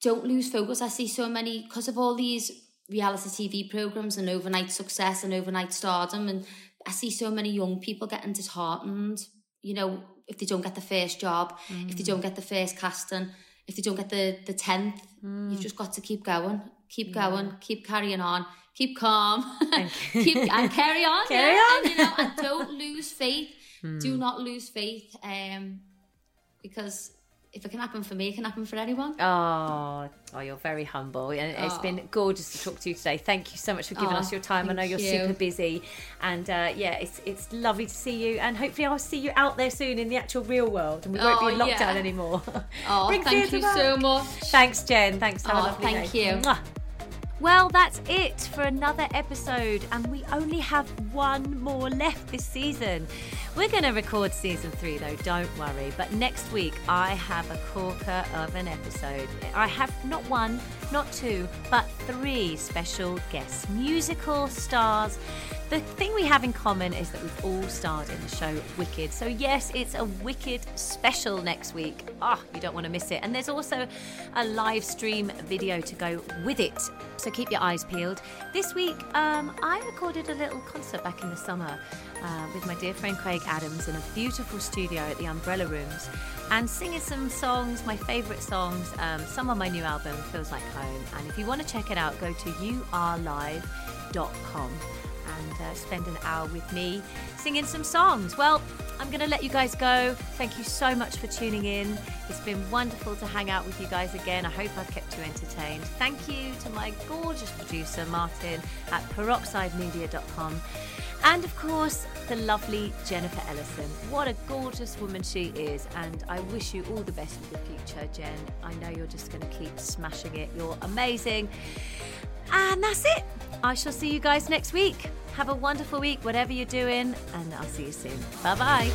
don't lose focus. I see so many because of all these reality TV programs and overnight success and overnight stardom, and I see so many young people getting disheartened. You know, if they don't get the first job, if they don't mm. get the first casting, if they don't get the the tenth, you've mm. just got to keep going, keep going, keep carrying on, keep calm, keep and carry on, Carry yeah, on. and, you know, and don't lose faith. Do not lose faith, um, because if it can happen for me, it can happen for anyone. Oh, oh, you're very humble, and it's Oh. been gorgeous to talk to you today. Thank you so much for giving Oh, us your time. I know you're you. super busy, and uh, yeah, it's it's lovely to see you. And hopefully, I'll see you out there soon in the actual real world, and we won't be in Oh, lockdown yeah. anymore. Oh, thank you back. so much. Thanks, Jen. Thanks. Have a Oh, lovely thank day. you. Mwah. Well, that's it for another episode, and we only have one more left this season. We're going to record season three, though, don't worry. But next week, I have a corker of an episode. I have not one, not two, but three special guests, musical stars. The thing we have in common is that we've all starred in the show Wicked. So, yes, it's a Wicked special next week. Ah, oh, you don't want to miss it. And there's also a live stream video to go with it. So, keep your eyes peeled. This week, um, I recorded a little concert back in the summer uh, with my dear friend Craig Adams in a beautiful studio at the Umbrella Rooms and singing some songs, my favourite songs, um, some on my new album, Feels Like Home. And if you want to check it out, go to urlive.com and uh, spend an hour with me singing some songs. Well, I'm going to let you guys go. Thank you so much for tuning in. It's been wonderful to hang out with you guys again. I hope I've kept you entertained. Thank you to my gorgeous producer, Martin, at peroxidemedia.com. And of course, the lovely Jennifer Ellison. What a gorgeous woman she is, and I wish you all the best for the future, Jen. I know you're just going to keep smashing it. You're amazing. And that's it. I shall see you guys next week. Have a wonderful week, whatever you're doing, and I'll see you soon. Bye bye.